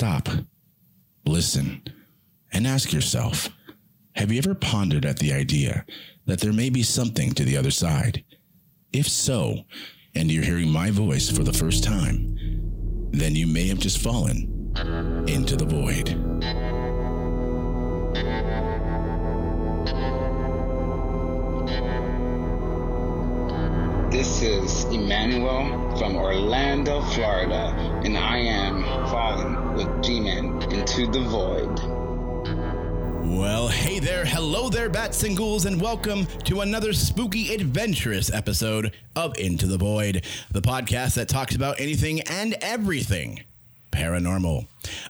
stop, listen, and ask yourself Have you ever pondered at the idea that there may be something to the other side? If so, and you're hearing my voice for the first time, then you may have just fallen into the void. This is Emmanuel from Orlando, Florida, and I am falling with G-Man into the void. Well, hey there, hello there, bats and ghouls, and welcome to another spooky, adventurous episode of Into the Void, the podcast that talks about anything and everything paranormal.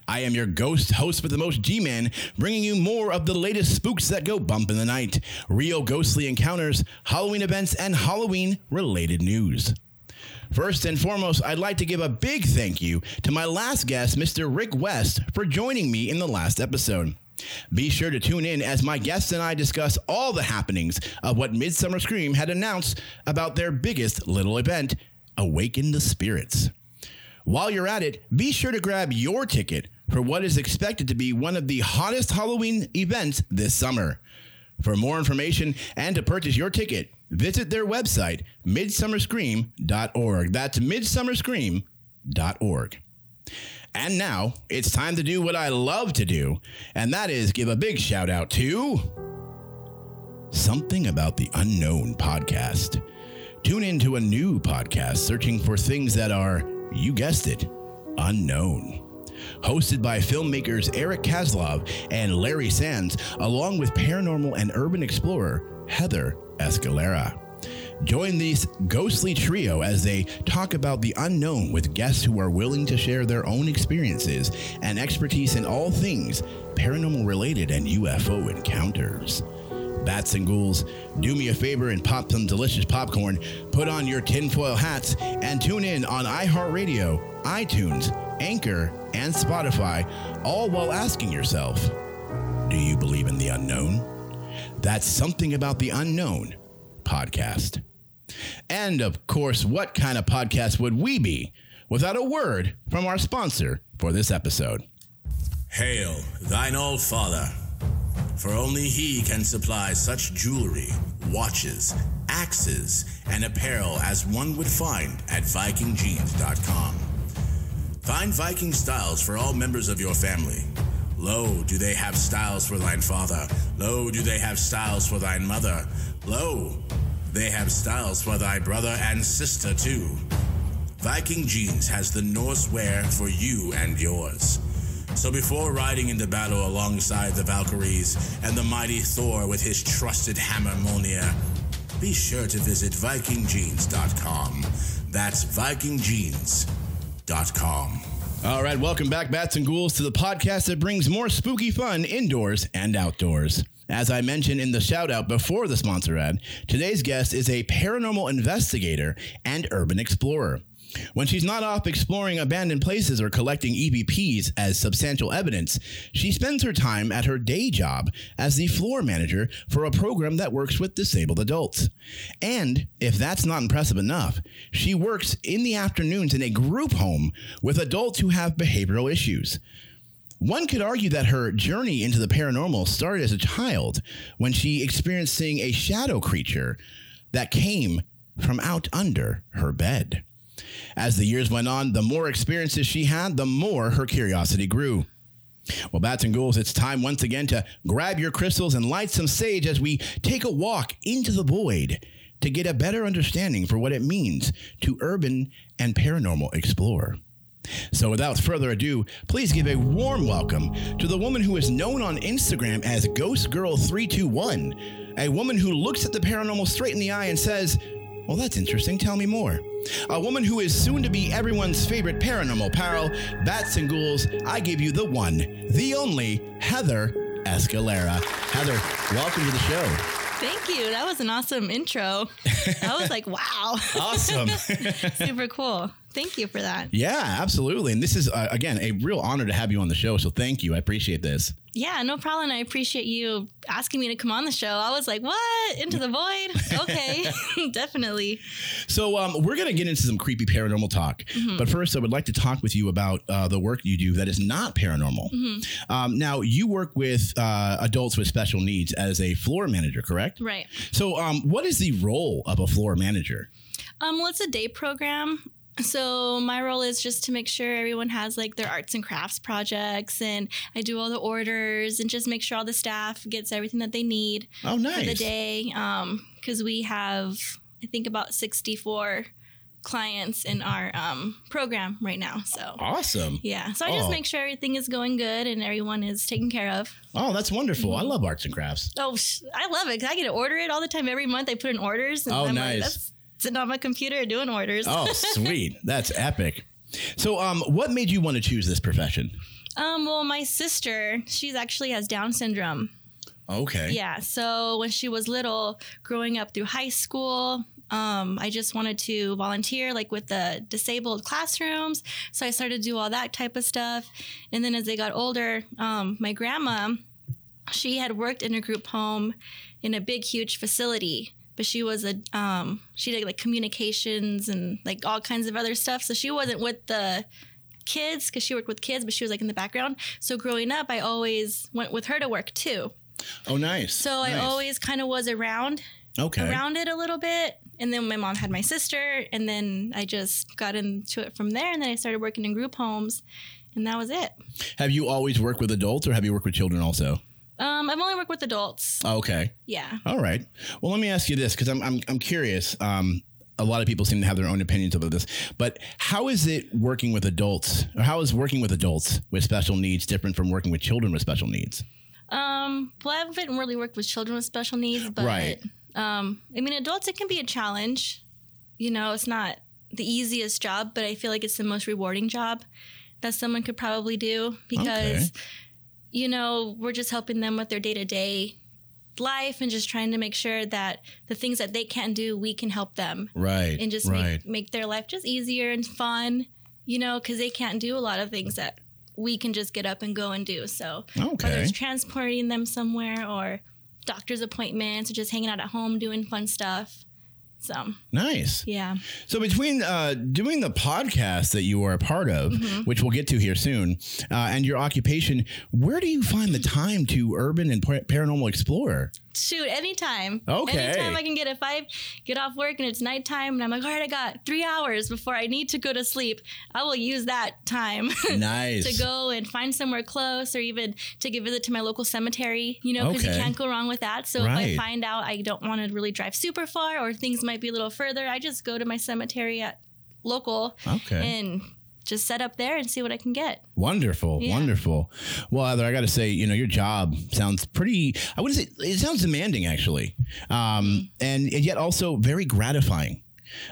I am your ghost host with the most G Man, bringing you more of the latest spooks that go bump in the night, real ghostly encounters, Halloween events, and Halloween related news. First and foremost, I'd like to give a big thank you to my last guest, Mr. Rick West, for joining me in the last episode. Be sure to tune in as my guests and I discuss all the happenings of what Midsummer Scream had announced about their biggest little event, Awaken the Spirits. While you're at it, be sure to grab your ticket for what is expected to be one of the hottest Halloween events this summer. For more information and to purchase your ticket, visit their website, midsummerscream.org. That's midsummerscream.org. And now it's time to do what I love to do, and that is give a big shout out to Something About the Unknown podcast. Tune into a new podcast searching for things that are, you guessed it, unknown. Hosted by filmmakers Eric Kaslov and Larry Sands, along with paranormal and urban explorer Heather Escalera. Join this ghostly trio as they talk about the unknown with guests who are willing to share their own experiences and expertise in all things paranormal related and UFO encounters. Bats and ghouls, do me a favor and pop some delicious popcorn, put on your tinfoil hats, and tune in on iHeartRadio, iTunes, Anchor, and Spotify, all while asking yourself, do you believe in the unknown? That's Something About the Unknown podcast. And of course, what kind of podcast would we be without a word from our sponsor for this episode? Hail, thine old father, for only he can supply such jewelry, watches, axes, and apparel as one would find at VikingJeans.com. Find Viking styles for all members of your family. Lo, do they have styles for thine father? Lo, do they have styles for thine mother? Lo, they have styles for thy brother and sister too. Viking Jeans has the Norse wear for you and yours. So before riding into battle alongside the Valkyries and the mighty Thor with his trusted hammer Mjolnir, be sure to visit VikingJeans.com. That's VikingJeans.com. All right, welcome back, Bats and Ghouls, to the podcast that brings more spooky fun indoors and outdoors. As I mentioned in the shout out before the sponsor ad, today's guest is a paranormal investigator and urban explorer. When she's not off exploring abandoned places or collecting EVPs as substantial evidence, she spends her time at her day job as the floor manager for a program that works with disabled adults. And if that's not impressive enough, she works in the afternoons in a group home with adults who have behavioral issues. One could argue that her journey into the paranormal started as a child when she experienced seeing a shadow creature that came from out under her bed. As the years went on, the more experiences she had, the more her curiosity grew. Well, Bats and Ghouls, it's time once again to grab your crystals and light some sage as we take a walk into the void to get a better understanding for what it means to urban and paranormal explore. So, without further ado, please give a warm welcome to the woman who is known on Instagram as Ghost Girl 321, a woman who looks at the paranormal straight in the eye and says, Well, that's interesting. Tell me more. A woman who is soon to be everyone's favorite paranormal pal, Bats and Ghouls, I give you the one, the only, Heather Escalera. Heather, welcome to the show. Thank you. That was an awesome intro. I was like, wow. Awesome. Super cool. Thank you for that. Yeah, absolutely. And this is uh, again a real honor to have you on the show. So thank you. I appreciate this. Yeah, no problem. I appreciate you asking me to come on the show. I was like, what? Into the void? Okay, definitely. So um, we're gonna get into some creepy paranormal talk, but first I would like to talk with you about uh, the work you do that is not paranormal. Um, now you work with uh, adults with special needs as a floor manager, correct? Right. So um, what is the role of a floor manager? Um, well, it's a day program. So my role is just to make sure everyone has like their arts and crafts projects, and I do all the orders and just make sure all the staff gets everything that they need Oh, for the nice. day. Um, because we have, I think, about sixty-four clients in our um program right now. So Awesome. yeah, so I Oh. just make sure everything is going good and everyone is taken care of. Oh, that's wonderful. Mm-hmm. I love arts and crafts. Oh, I love it because I get to order it all the time. Every month I put in orders. And Oh, I'm nice. Like, That's sitting on my computer doing orders. Oh, sweet. That's epic. So, um, what made you want to choose this profession? Um, well, my sister, she's actually has Down syndrome. Okay. Yeah. So when she was little, growing up through high school, um, I just wanted to volunteer like with the disabled classrooms. So I started to do all that type of stuff. And then as they got older, um, my grandma, she had worked in a group home in a big, huge facility. But she was a um, she did like communications and like all kinds of other stuff. So she wasn't with the kids because she worked with kids, but she was like in the background. So growing up, I always went with her to work too. Oh, nice. So I always kind of was around okay. around it a little bit. And then my mom had my sister, and then I just got into it from there. And then I started working in group homes, and that was it. Have you always worked with adults, or have you worked with children also? Um, I've only worked with adults. Okay. Yeah. All right. Well, let me ask you this because I'm, I'm I'm curious. Um, a lot of people seem to have their own opinions about this, but how is it working with adults, or how is working with adults with special needs different from working with children with special needs? Um, well, I haven't really worked with children with special needs, but Right. um, I mean, adults, it can be a challenge. You know, it's not the easiest job, but I feel like it's the most rewarding job that someone could probably do because, you know, we're just helping them with their day to day life and just trying to make sure that the things that they can't do, we can help them Right. and just right. make, make their life just easier and fun, you know, because they can't do a lot of things that we can just get up and go and do. So whether it's transporting them somewhere or doctor's appointments or just hanging out at home doing fun stuff. So Nice. yeah. So between uh, doing the podcast that you are a part of, Mm-hmm. which we'll get to here soon, uh, and your occupation, where do you find the time to urban and par- paranormal explore? Shoot, anytime. Okay. Anytime I can get if I get off work and it's nighttime and I'm like, all right, I got three hours before I need to go to sleep. I will use that time Nice. to go and find somewhere close or even take a visit to my local cemetery, you know, because Okay. you can't go wrong with that. So if I find out I don't want to really drive super far or things might be a little further, I just go to my cemetery at local Okay. and just set up there and see what I can get. Wonderful, Yeah. wonderful. Well, Heather, I got to say, you know, your job sounds pretty. I wouldn't say it sounds demanding, actually, um, and, and yet also very gratifying.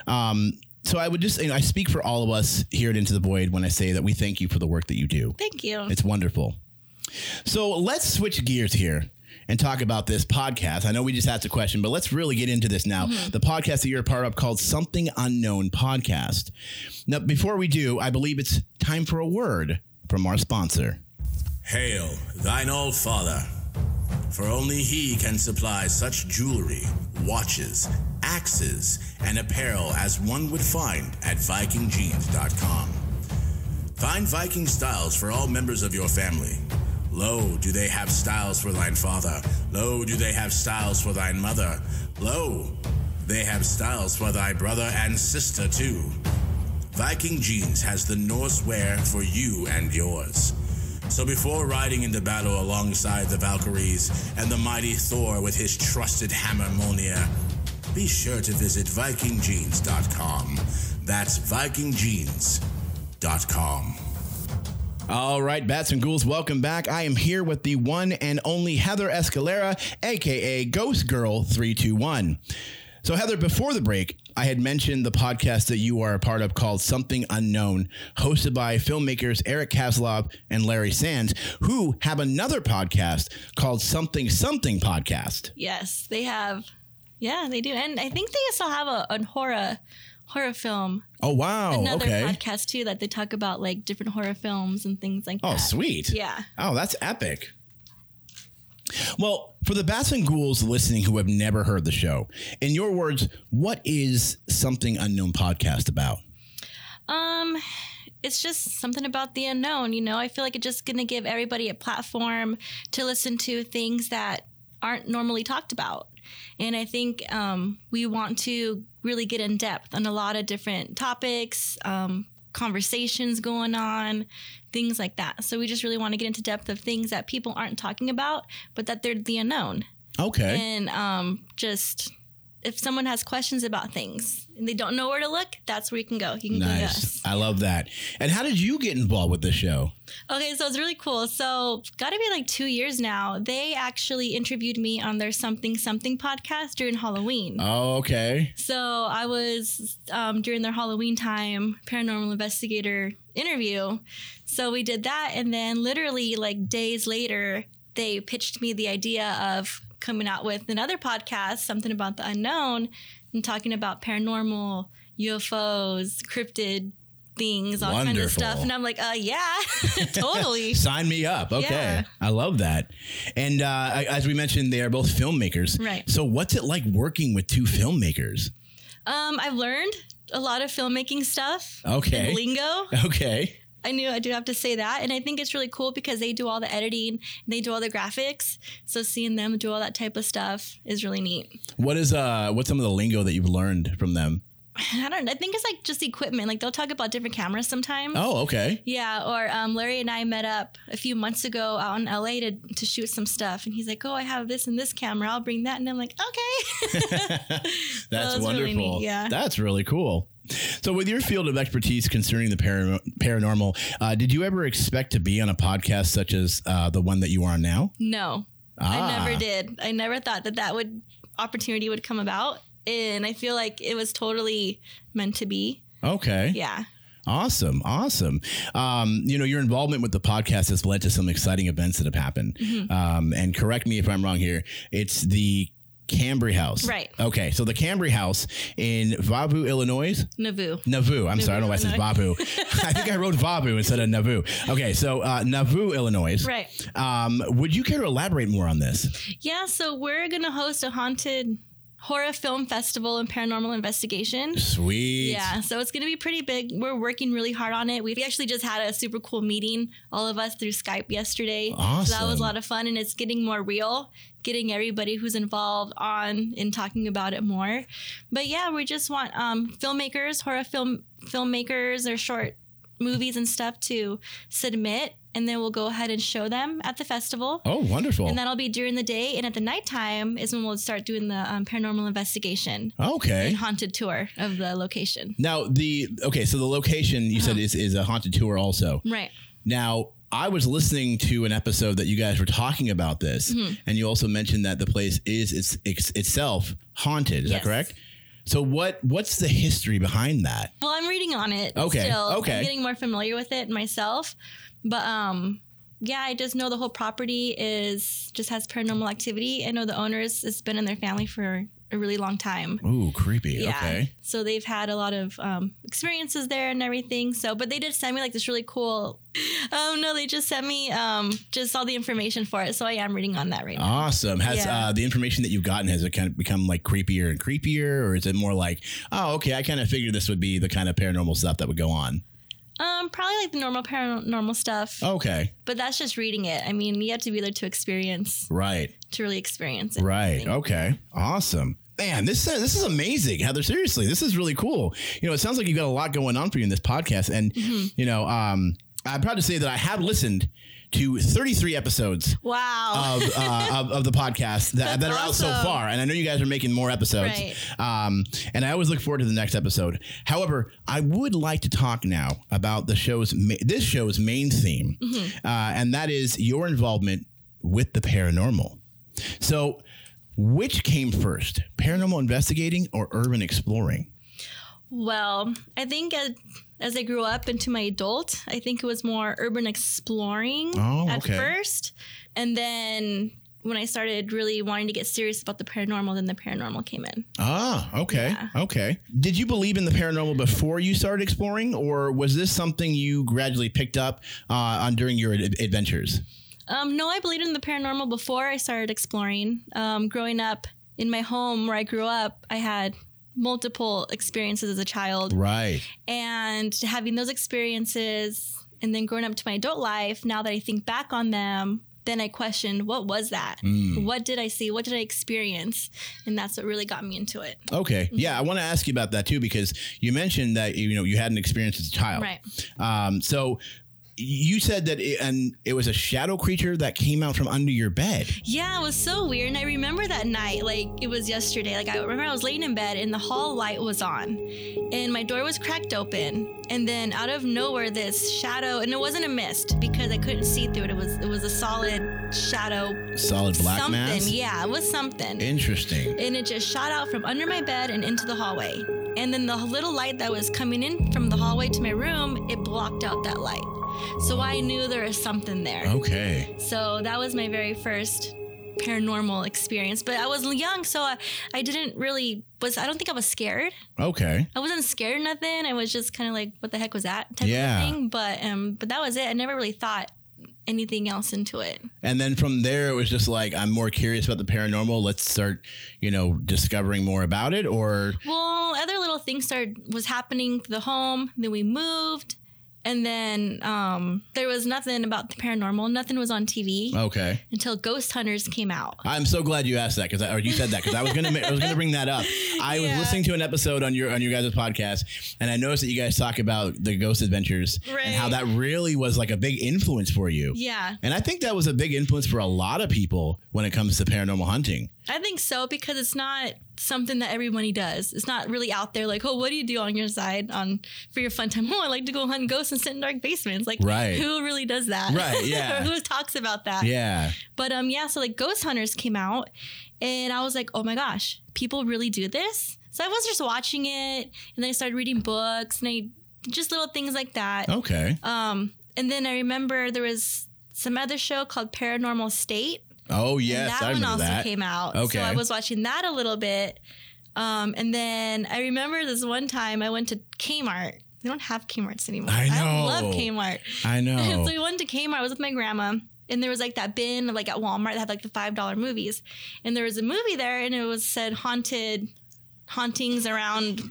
Um, so I would just, you know, I speak for all of us here at Into the Void when I say that we thank you for the work that you do. Thank you. It's wonderful. So let's switch gears here and talk about this podcast. I know we just asked a question, but let's really get into this now. Mm-hmm. The podcast that you're a part of called Something Unknown Podcast. Now, before we do, I believe it's time for a word from our sponsor. Hail, thine all father. For only he can supply such jewelry, watches, axes, and apparel as one would find at VikingJeans.com. Find Viking styles for all members of your family. Lo, do they have styles for thine father? Lo, do they have styles for thine mother? Lo, they have styles for thy brother and sister too. Viking Jeans has the Norse wear for you and yours. So before riding into battle alongside the Valkyries and the mighty Thor with his trusted hammer Mjolnir, be sure to visit VikingJeans.com. That's VikingJeans.com. All right, Bats and Ghouls, welcome back. I am here with the one and only Heather Escalera, aka Ghost Girl 321. So, Heather, before the break, I had mentioned the podcast that you are a part of called Something Unknown, hosted by filmmakers Eric Kaslov and Larry Sands, who have another podcast called Something Something Podcast. Yes, they have. Yeah, they do, and I think they still have a, a horror horror film. Oh wow. Another okay. podcast too that they talk about like different horror films and things like Oh, that. Oh sweet. Yeah. Oh, that's epic. Well, for the bats and ghouls listening who have never heard the show, in your words, what is something unknown podcast about? Um, it's just something about the unknown. You know, I feel like it's just gonna give everybody a platform to listen to things that aren't normally talked about. And I think um, we want to really get in depth on a lot of different topics, um, conversations going on, things like that. So we just really want to get into depth of things that people aren't talking about, but that they're the unknown. Okay. And um, just if someone has questions about things and they don't know where to look, that's where you can go. You can go to nice. us. I love that. And how did you get involved with the show? Okay, so it's really cool. So, got to be like two years now. They actually interviewed me on their Something Something podcast during Halloween. Oh, okay. So, I was um, during their Halloween time paranormal investigator interview. So, we did that. And then, literally, like days later, they pitched me the idea of coming out with another podcast, something about the unknown, and talking about paranormal, UFOs, cryptid things, all kind of stuff. And I'm like, uh, yeah, totally. Sign me up. Okay. Yeah. I love that. And uh, as we mentioned, they are both filmmakers. Right. So, what's it like working with two filmmakers? Um, I've learned a lot of filmmaking stuff. Okay. lingo. Okay. I knew I do have to say that. And I think it's really cool because they do all the editing, and they do all the graphics. So seeing them do all that type of stuff is really neat. What is uh what's some of the lingo that you've learned from them? I don't I think it's like just equipment. Like they'll talk about different cameras sometimes. Oh, okay. Yeah, or um, Larry and I met up a few months ago out in LA to, to shoot some stuff. And he's like, Oh, I have this and this camera. I'll bring that. And I'm like, Okay. That's really wonderful. neat, yeah. That's really cool. So, with your field of expertise concerning the para- paranormal, uh, did you ever expect to be on a podcast such as uh, the one that you are on now? No, Ah. I never did. I never thought that that would opportunity would come about, and I feel like it was totally meant to be. Okay. Yeah. Awesome. Awesome. Um, you know, your involvement with the podcast has led to some exciting events that have happened. Mm-hmm. Um, and correct me if I'm wrong here. It's the Cambry House. Right. Okay. So the Cambry House in Vavu, Illinois. Nauvoo. Nauvoo. I'm sorry. I don't know why I said Vavu. I think I wrote Vavu instead of Nauvoo. Okay. So uh, Nauvoo, Illinois. Right. Um, would you care to elaborate more on this? Yeah. So we're gonna host a haunted horror film festival and paranormal investigation. Sweet. Yeah, so it's going to be pretty big. We're working really hard on it. We actually just had a super cool meeting, all of us through Skype yesterday. Awesome. So that was a lot of fun, and it's getting more real, getting everybody who's involved on and talking about it more. But yeah, we just want um, filmmakers, horror film filmmakers, or short movies and stuff to submit, and then we'll go ahead and show them at the festival. Oh, wonderful. And that'll be during the day, and at the nighttime is when we'll start doing the um, paranormal investigation okay. and haunted tour of the location. Now the okay, so the location you said is is a haunted tour also. Right. Now, I was listening to an episode that you guys were talking about this, Mm-hmm. and you also mentioned that the place is it's, it's itself haunted. Is Yes. that correct? So what what's the history behind that? Well, I'm reading on it. Okay, Still. okay. I'm getting more familiar with it myself, but um, yeah, I just know the whole property is just has paranormal activity. I know the owners has been in their family for a really long time. Ooh, creepy. Yeah. Okay. So they've had a lot of um, experiences there and everything. So, but they did send me like this really cool. Oh no, they just sent me um, just all the information for it. So I am reading on that right now. Awesome. Has Yeah. uh, the information that you've gotten has it kind of become like creepier and creepier, or is it more like, oh, okay, I kind of figured this would be the kind of paranormal stuff that would go on? Um, probably like the normal paranormal stuff, Okay. but that's just reading it. I mean, you have to be there to experience, Right. to really experience it. Right. Okay. Awesome. Man, this uh, this is amazing, Heather. Seriously, this is really cool. You know, it sounds like you've got a lot going on for you in this podcast, and Mm-hmm. you know, um, I'm proud to say that I have listened to 33 episodes Wow. of, uh, of of the podcast that, that are out so far, and I know you guys are making more episodes. Right. Um, and I always look forward to the next episode. However, I would like to talk now about the show's ma- this show's main theme, Mm-hmm. uh, and that is your involvement with the paranormal. So, which came first, paranormal investigating or urban exploring? Well, I think as, as I grew up into my adult, I think it was more urban exploring Oh, at okay. first. And then when I started really wanting to get serious about the paranormal, then the paranormal came in. Ah, okay. Yeah. Okay. Did you believe in the paranormal before you started exploring, or was this something you gradually picked up uh, on during your ad- adventures? Um, no, I believed in the paranormal before I started exploring. Um, growing up in my home where I grew up, I had multiple experiences as a child. Right. And having those experiences and then growing up to my adult life, now that I think back on them, then I questioned what was that? What did I see? What did I experience? And that's what really got me into it. Okay. Yeah, I want to ask you about that too because you mentioned that you know you had an experience as a child. Right. Um, so you said that it, and it was a shadow creature that came out from under your bed. Yeah, it was so weird. And I remember that night, like it was yesterday. Like I remember I was laying in bed and the hall light was on and my door was cracked open. And then out of nowhere, this shadow, and it wasn't a mist because I couldn't see through it. It was it was a solid shadow. Solid black something. mass. Yeah, it was something. Interesting. and it just shot out from under my bed and into the hallway. And then the little light that was coming in from the hallway to my room, it blocked out that light. So I knew there was something there. Okay. So that was my very first paranormal experience. But I was young, so I, I didn't really was. I don't think I was scared. Okay. I wasn't scared of nothing. I was just kind of like, what the heck was that type Yeah. of thing. But um, but that was it. I never really thought anything else into it. And then from there, it was just like I'm more curious about the paranormal. Let's start, you know, discovering more about it. Or Well, other little things started was happening to the home. Then we moved, and then um, there was nothing about the paranormal. Nothing was on TV okay. until Ghost Hunters came out. I'm so glad you asked that because or you said that because I was gonna I was gonna bring that up. I was listening to an episode on your on your guys' podcast and I noticed that you guys talk about the ghost adventures and how that really was like a big influence for you. Yeah, And I think that was a big influence for a lot of people when it comes to paranormal hunting. I think so because it's not something that everybody does. It's not really out there like, oh, what do you do on your side on for your fun time? Oh, I like to go hunt ghosts and sit in dark basements. Like, Right. who really does that? Right, yeah. who talks about that? Yeah. But um, yeah. So like, Ghost Hunters came out, and I was like, oh my gosh, people really do this. So I was just watching it, and then I started reading books, and I just little things like that. Okay. Um, and then I remember there was some other show called Paranormal State. Oh And yes, that I one also that. came out. Okay. So I was watching that a little bit. Um, and then I remember this one time I went to Kmart. They don't have Kmarts anymore. I know. love Kmart. I know. so we went to Kmart. I was with my grandma. And there was like that bin, like at Walmart, that had like the five dollar movies, and there was a movie there, and it was said haunted, hauntings around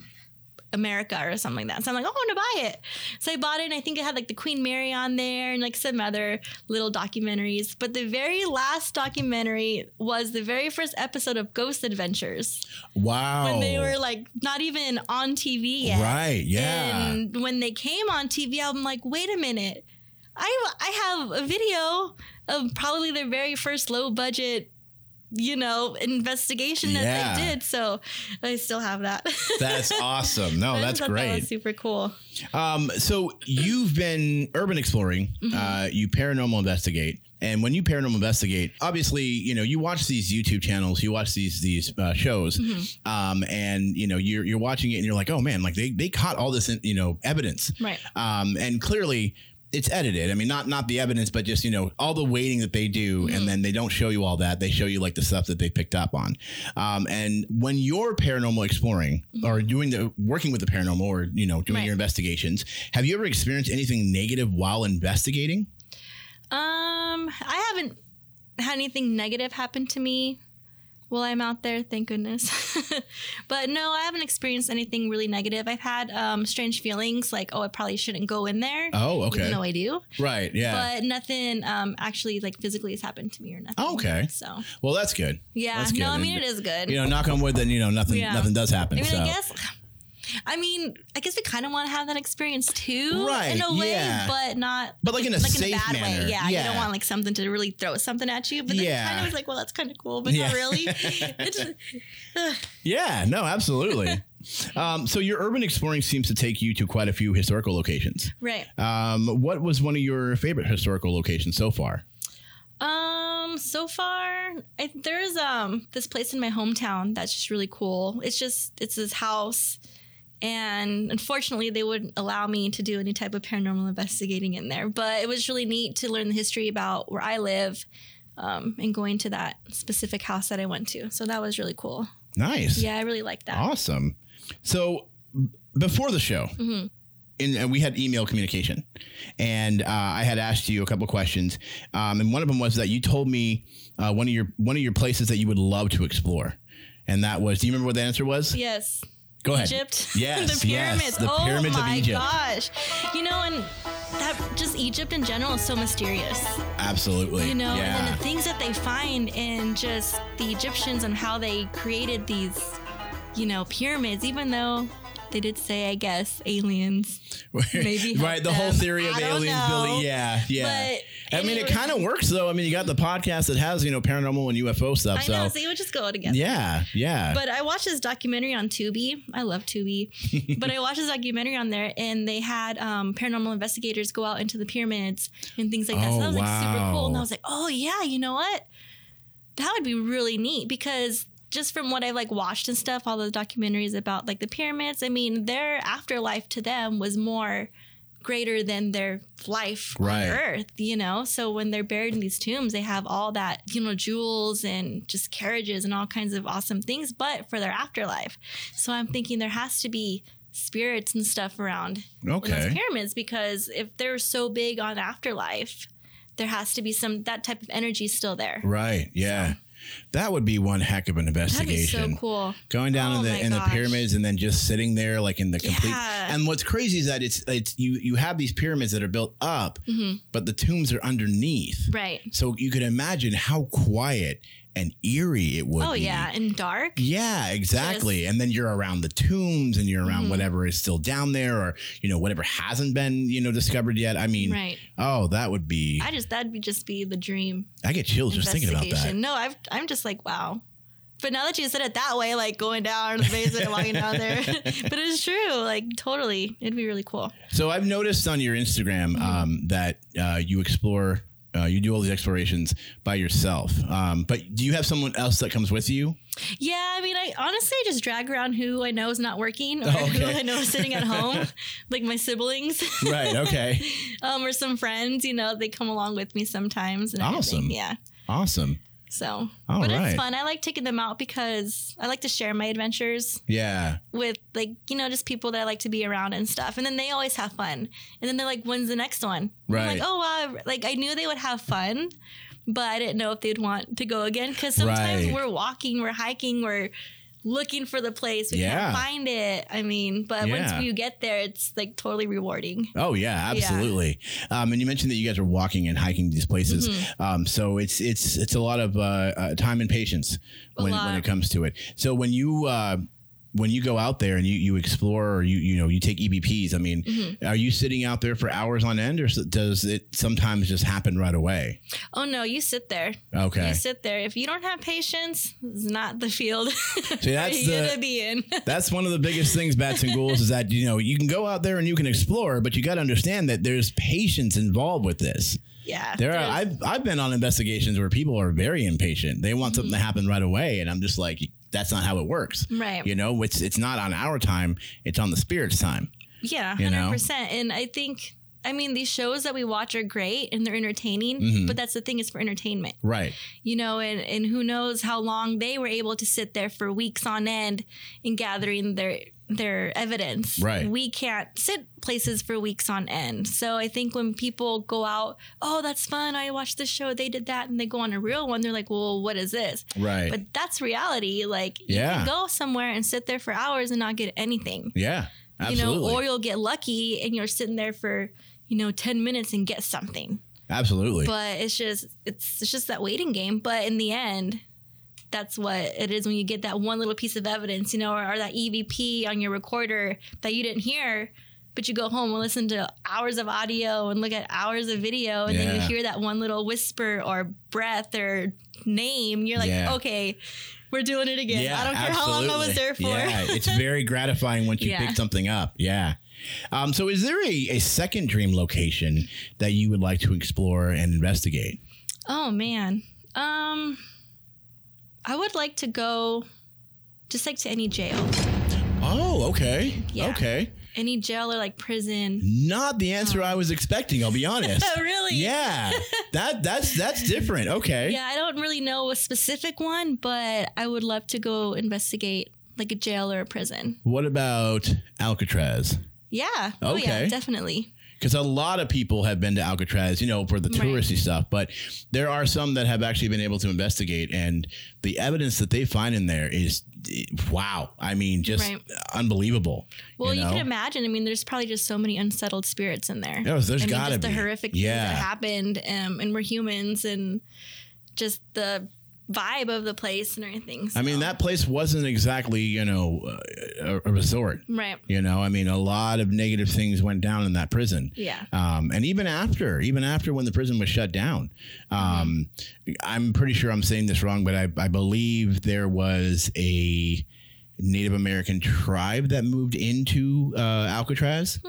America or something like that. So I'm like, oh, I want to buy it. So I bought it, and I think it had like the Queen Mary on there and like some other little documentaries. But the very last documentary was the very first episode of Ghost Adventures wow. when they were like not even on TV yet. Right. Yeah. And when they came on TV, I'm like, wait a minute. I I have a video of probably their very first low budget, you know, investigation that Yeah. they did. So I still have that. That's awesome. No, that's That great. was super cool. Um, so you've been urban exploring, Mm-hmm. uh, you paranormal investigate, and when you paranormal investigate, obviously, you know, you watch these YouTube channels, you watch these these uh, shows, Mm-hmm. um, and you know, you're you're watching it, and you're like, oh man, like they they caught all this, you know, evidence, Right. Um, and clearly. It's edited. I mean, not not the evidence, but just you know all the waiting that they do, Mm-hmm. and then they don't show you all that. They show you like the stuff that they picked up on. Um, and when you're paranormal exploring or doing the working with the paranormal, or you know doing Mm-hmm. Right. your investigations, have you ever experienced anything negative while investigating? Um, I haven't had anything negative happen to me while I'm out there, thank goodness. but no, I haven't experienced anything really negative. I've had um, strange feelings like, oh, I probably shouldn't go in there. Oh, okay. Even though I do. Right. Yeah. But nothing um, actually like physically has happened to me or nothing. Okay. So well, that's good. yeah, That's good. no, I mean And, it is good. You know, knock on wood, then you know nothing. Yeah. Nothing does happen. I mean, so. I guess. I mean, I guess we kind of want to have that experience too, Right, in a way, yeah. but not, But, like, in a safe manner. way. Yeah, you don't want like something to really throw something at you, but then Yeah. kind of was like, well, that's kind of cool, but Yeah. not really. Yeah. No. Absolutely. um, so your urban exploring seems to take you to quite a few historical locations. right. Um, what was one of your favorite historical locations so far? Um, so far, I, there's um this place in my hometown that's just really cool. It's just it's this house, and unfortunately, they wouldn't allow me to do any type of paranormal investigating in there. But it was really neat to learn the history about where I live. um, and going to that specific house that I went to. So that was really cool. Nice. Yeah, I really liked that. Awesome. So before the show, Mm-hmm. in, and we had email communication, and uh, I had asked you a couple questions, um, and one of them was that you told me uh, one of your one of your places that you would love to explore, and that was. Do you remember what the answer was? Yes. Go ahead. Egypt. Yes, the yes, pyramids. the oh pyramids of my Egypt. gosh. You know, and that just Egypt in general is so mysterious. Absolutely. You know, and then the things that they find in just the Egyptians and how they created these, you know, pyramids, even though they did say, I guess, aliens. maybe right. The whole theory of aliens, know. Billy. Yeah, yeah. But I mean, it kind of works though. I mean, you got the podcast that has you know paranormal and UFO stuff. I so know, so you would just go together. yeah, yeah. But I watched this documentary on Tubi. I love Tubi. but I watched this documentary on there and they had um, paranormal investigators go out into the pyramids and things like that. so Oh, that was like super cool. And. I was like, oh yeah, you know what? That would be really neat because just from what I've like watched and stuff, all the documentaries about like the pyramids, I mean, their afterlife to them was more greater than their life Right. on earth, you know? So when they're buried in these tombs, they have all that, you know, jewels and just carriages and all kinds of awesome things, but for their afterlife. So I'm thinking there has to be spirits and stuff around Okay. those pyramids because if they're so big on afterlife, there has to be some that type of energy still there. Right. Yeah. That would be one heck of an That'd be investigation. so cool. Going down Oh in the my in the pyramids and then just sitting there like in the complete. Yeah. And what's crazy is that it's it's you you have these pyramids that are built up, Mm-hmm. but the tombs are underneath. Right. So you could imagine how quiet and eerie it would Oh be. yeah, and dark. Yeah, exactly. and then you're around the tombs and you're Mm-hmm. around whatever is still down there or, you know, whatever hasn't been, you know, discovered yet. I mean, Right. oh, that would be, I just that'd be just be the dream I get chills just thinking about that. No, I've, I'm just like wow. But now that you said it that way, like going down the basement and walking down there, but it's true. Like totally, it'd be really cool. So I've noticed on your Instagram Mm-hmm. um, that uh, you explore, uh, you do all these explorations by yourself. Um, but do you have someone else that comes with you? Yeah, I mean, I honestly just drag around who I know is not working or Oh, okay. who I know is sitting at home, like my siblings, Right. Okay. um, or some friends. You know, they come along with me sometimes. And everything. Awesome. Yeah. awesome. So, All but right. it's fun. I like taking them out because I like to share my adventures Yeah. with like you know just people that I like to be around and stuff. And then they always have fun. And then they're like, "When's the next one?" I'm Right. like, "Oh wow!" Like I knew they would have fun, but I didn't know if they'd want to go again because sometimes Right. we're walking, we're hiking, we're looking for the place. We Yeah. can't find it. I mean, but Yeah. once you get there, it's like totally rewarding. Oh yeah, absolutely. Um, and you mentioned that you guys are walking and hiking these places. Mm-hmm. Um, so it's it's it's a lot of uh, uh, time and patience when, when it comes to it. So when you uh, when you go out there and you, you explore or you you know you take EVPs, I mean, Mm-hmm. are you sitting out there for hours on end, or does it sometimes just happen right away? Oh no, you sit there. Okay. You sit there. If you don't have patience, it's not the field See, that's for you the- to be in. That's one of the biggest things, bats and ghouls, is that you know you can go out there and you can explore, but you got to understand that there's patience involved with this. Yeah. There are I've I've been on investigations where people are very impatient. They want something to happen right away, and I'm just like, that's not how it works. Right. You know, it's it's not on our time. It's on the spirit's time. Yeah, hundred percent. And I think, I mean, these shows that we watch are great and they're entertaining. Mm-hmm. But that's the thing is for entertainment, Right. you know. And and who knows how long they were able to sit there for weeks on end in gathering their their evidence. Right. We can't sit places for weeks on end. So I think when people go out, oh, that's fun. I watched this show. They did that, and they go on a real one. They're like, well, what is this? Right. But that's reality. Like, you Yeah. can go somewhere and sit there for hours and not get anything yeah. Absolutely. you know, or you'll get lucky and you're sitting there for, you know, 10 minutes and get something. Absolutely. But it's just it's it's just that waiting game. But in the end, that's what it is when you get that one little piece of evidence, you know, or, or that EVP on your recorder that you didn't hear, but you go home and listen to hours of audio and look at hours of video, and then you hear that one little whisper or breath or name. You're like, Yeah. okay, we're doing it again. I don't care how long I was there for. Yeah, it's very gratifying once you Yeah. pick something up. Yeah. Um, so, is there a, a second dream location that you would like to explore and investigate? Oh man. Um I would like to go just like to any jail. Oh, okay. Yeah. Okay. Any jail or like prison. Not the answer I um. was expecting. I'll be honest. Oh, really? Yeah, that that's that's different. Okay. Yeah, I don't really know a specific one, but I would love to go investigate like a jail or a prison. What about Alcatraz? Yeah. Oh yeah, Okay. definitely. Because a lot of people have been to Alcatraz, you know, for the Right. touristy stuff, but there are some that have actually been able to investigate, and the evidence that they find in there is wow. I mean, just Right. unbelievable. Well, you, know? can imagine. I mean, there's probably just so many unsettled spirits in there. Oh, there's I mean, gotta just the be. horrific things Yeah. that happened, um, and we're humans, and just the vibe of the place and everything. I mean, that place wasn't exactly, you know, a, a resort. right. You know, I mean, a lot of negative things went down in that prison. Yeah. Um, and even after, even after when the prison was shut down, um, I'm pretty sure I'm saying this wrong, but I, I believe there was a Native American tribe that moved into uh, Alcatraz,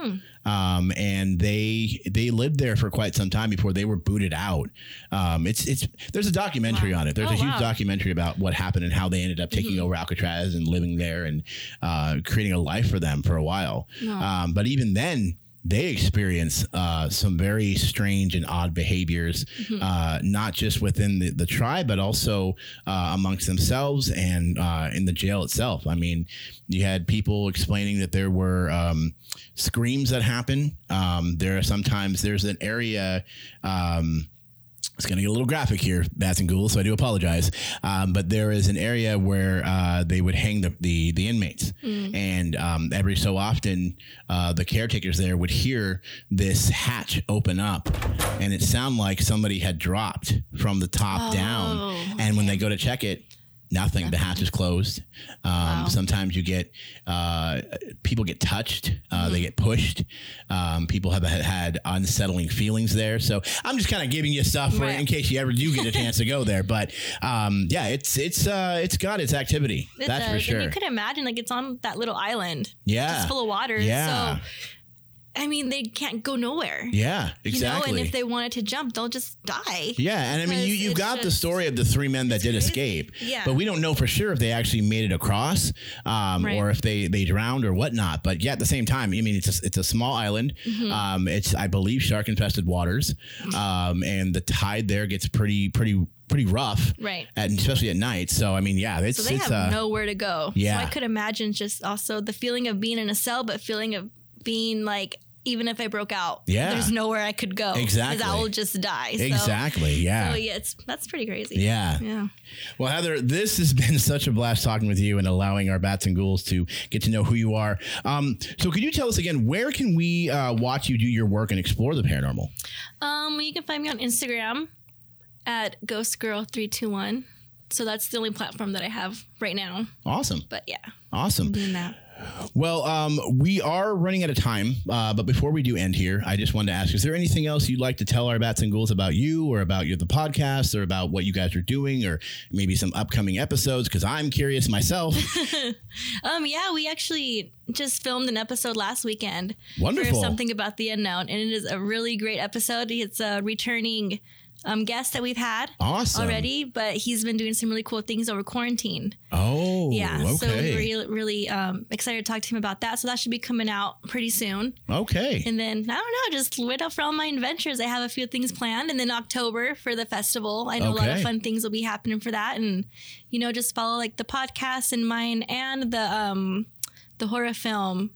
um, and they they lived there for quite some time before they were booted out. Um, it's it's there's a documentary on it. There's Oh, a huge wow. documentary about what happened and how they ended up taking over Alcatraz and living there and uh, creating a life for them for a while. Um, but even then, they experience uh, some very strange and odd behaviors, uh, not just within the, the tribe, but also uh, amongst themselves and uh, in the jail itself. I mean, you had people explaining that there were um, screams that happen. Um, there are sometimes there's an area. Um, it's going to get a little graphic here, bats and ghouls, so I do apologize. Um, but there is an area where uh, they would hang the the, the inmates, and um, every so often, uh, the caretakers there would hear this hatch open up, and it sounded like somebody had dropped from the top down. And when they go to check it, nothing. The hatch is closed. Um, Sometimes you get uh, people get touched, uh, they get pushed. Um, people have had unsettling feelings there. So I'm just kind of giving you stuff for Right. in case you ever do get a chance to go there. But um, yeah, it's it's uh, it's got its activity. It That's does. for sure. And you could imagine like it's on that little island. Yeah. Just full of water. Yeah. So I mean they can't go nowhere. yeah, You exactly. know, and if they wanted to jump, they'll just die. Yeah, and I mean, you, you got the story of the three men that did crazy. escape, Yeah. but we don't know for sure if they actually made it across, um, Right. or if they they drowned or whatnot. But yeah, at the same time, I mean, it's a, it's a small island. Mm-hmm. Um, it's I believe shark infested waters, um, and the tide there gets pretty pretty pretty rough, Right. At, especially at night. So I mean, yeah, it's So they it's have uh, nowhere to go. yeah. So I could imagine just also the feeling of being in a cell, but feeling of being like, even if I broke out, Yeah. there's nowhere I could go. Exactly. Because I will just die. So- exactly yeah. So yeah, it's that's pretty crazy. Yeah. Yeah. Well, Heather, this has been such a blast talking with you and allowing our bats and ghouls to get to know who you are. Um, so, could you tell us again where can we uh, watch you do your work and explore the paranormal? Um, you can find me on Instagram at ghostgirl321. So that's the only platform that I have right now. Awesome, But yeah, awesome. doing that. Well, um, we are running out of time, uh, but before we do end here, I just wanted to ask: Is there anything else you'd like to tell our bats and ghouls about you, or about your the podcast, or about what you guys are doing, or maybe some upcoming episodes? Because I'm curious myself. Um, yeah, we actually just filmed an episode last weekend Wonderful. for something about the unknown, and it is a really great episode. It's a returning um, guest that we've had Awesome. already, but he's been doing some really cool things over quarantine. Oh, Yeah, so we're really, really um, excited to talk to him about that. So that should be coming out pretty soon. okay. And then I don't know, just wait up for all my adventures. I have a few things planned, and then October for the festival. I know a lot of fun things will be happening for that, and you know, just follow like the podcast and mine and the um the horror film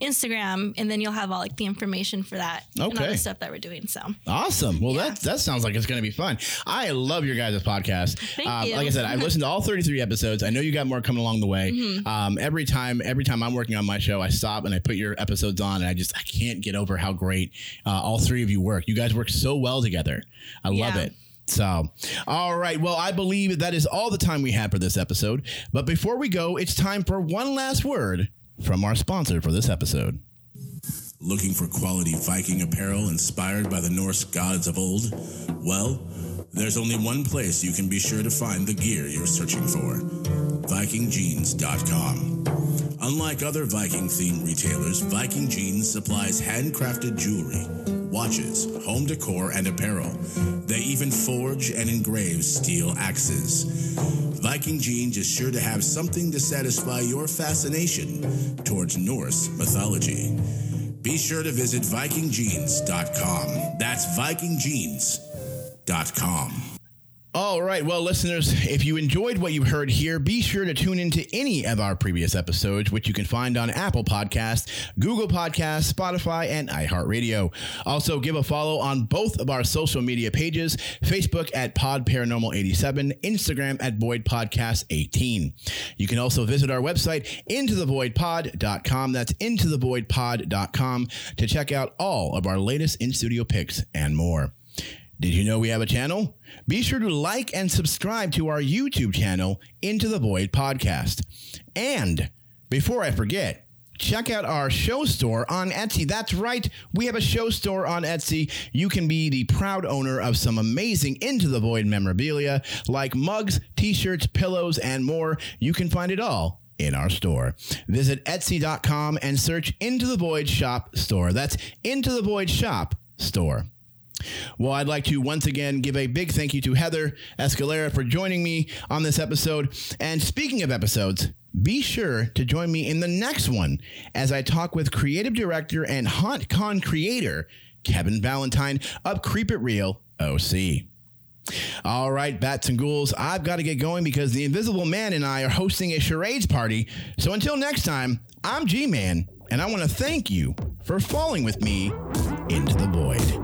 Instagram, and then you'll have all like the information for that and all the stuff that we're doing. So Awesome. Well, that that sounds like it's going to be fun. I love your guys' podcast. Thank Um, you. Like I said, I've listened to all 33 episodes. I know you got more coming along the way. Mm-hmm. Um, every time, every time I'm working on my show, I stop and I put your episodes on, and I just I can't get over how great uh, all three of you work. You guys work so well together. I love Yeah. it. So, all right. Well, I believe that is all the time we have for this episode. But before we go, it's time for one last word from our sponsor for this episode. Looking for quality Viking apparel inspired by the Norse gods of old? Well, there's only one place you can be sure to find the gear you're searching for VikingJeans.com. Unlike other Viking themed retailers, Viking Jeans supplies handcrafted jewelry, watches, home decor, and apparel. They even forge and engrave steel axes. Viking Jeans is sure to have something to satisfy your fascination towards Norse mythology. Be sure to visit VikingJeans.com. That's VikingJeans.com. All right. Well, listeners, if you enjoyed what you heard here, be sure to tune into any of our previous episodes, which you can find on Apple Podcasts, Google Podcasts, Spotify, and iHeartRadio. Also, give a follow on both of our social media pages Facebook at Pod Paranormal 87, Instagram at Void Podcast 18. You can also visit our website, intothevoidpod.com. That's intothevoidpod.com to check out all of our latest in studio picks and more. Did you know we have a channel? Be sure to like and subscribe to our YouTube channel, Into the Void Podcast. And before I forget, check out our show store on Etsy. That's right, we have a show store on Etsy. You can be the proud owner of some amazing Into the Void memorabilia like mugs, t shirts, pillows, and more. You can find it all in our store. Visit Etsy.com and search Into the Void Shop Store. That's Into the Void Shop Store. Well, I'd like to once again give a big thank you to Heather Escalera for joining me on this episode. And speaking of episodes, be sure to join me in the next one as I talk with creative director and HauntCon creator Kevin Valentine of Creep It Real OC. All right, bats and ghouls, I've got to get going because the Invisible Man and I are hosting a charades party. So until next time, I'm G Man, and I want to thank you for falling with me into the void.